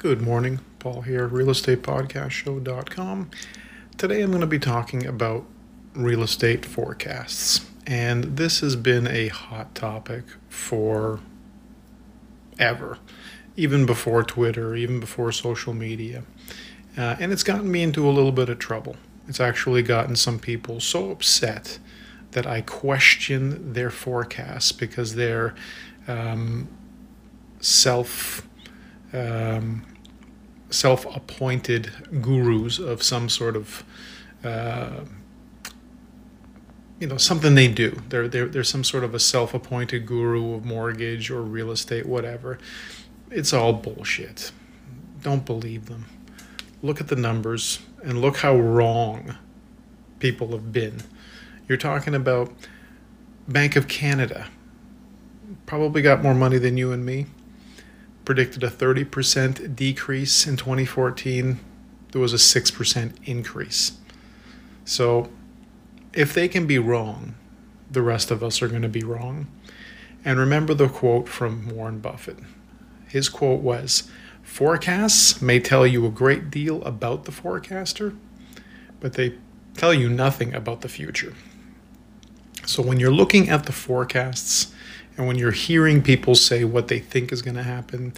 Good morning, Paul here, realestatepodcastshow.com. Today I'm going to be talking about real estate forecasts. And this has been a hot topic for ever, even before Twitter, even before social media. Uh, and it's gotten me into a little bit of trouble. It's actually gotten some people so upset that I question their forecasts because they're um, self um, self-appointed gurus of some sort of uh, you know something they do. They're, they're, they're some sort of a self-appointed guru of mortgage or real estate whatever. It's all bullshit. Don't believe them. Look at the numbers and look how wrong people have been. You're talking about bank of canada. Probably got more money than you and me predicted a 30% decrease in 2014. There was a 6% increase. So if they can be wrong, the rest of us are going to be wrong. And remember the quote from Warren Buffett. His quote was Forecasts may tell you a great deal about the forecaster, but they tell you nothing about the future. So when you're looking at the forecasts, and when you're hearing people say what they think is going to happen,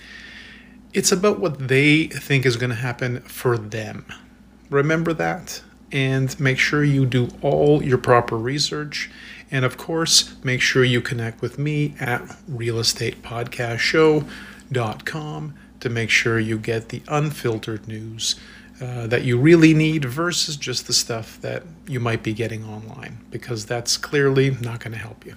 it's about what they think is going to happen for them. Remember that and make sure you do all your proper research. And of course, make sure you connect with me at realestatepodcastshow.com to make sure you get the unfiltered news uh, that you really need versus just the stuff that you might be getting online, because that's clearly not going to help you.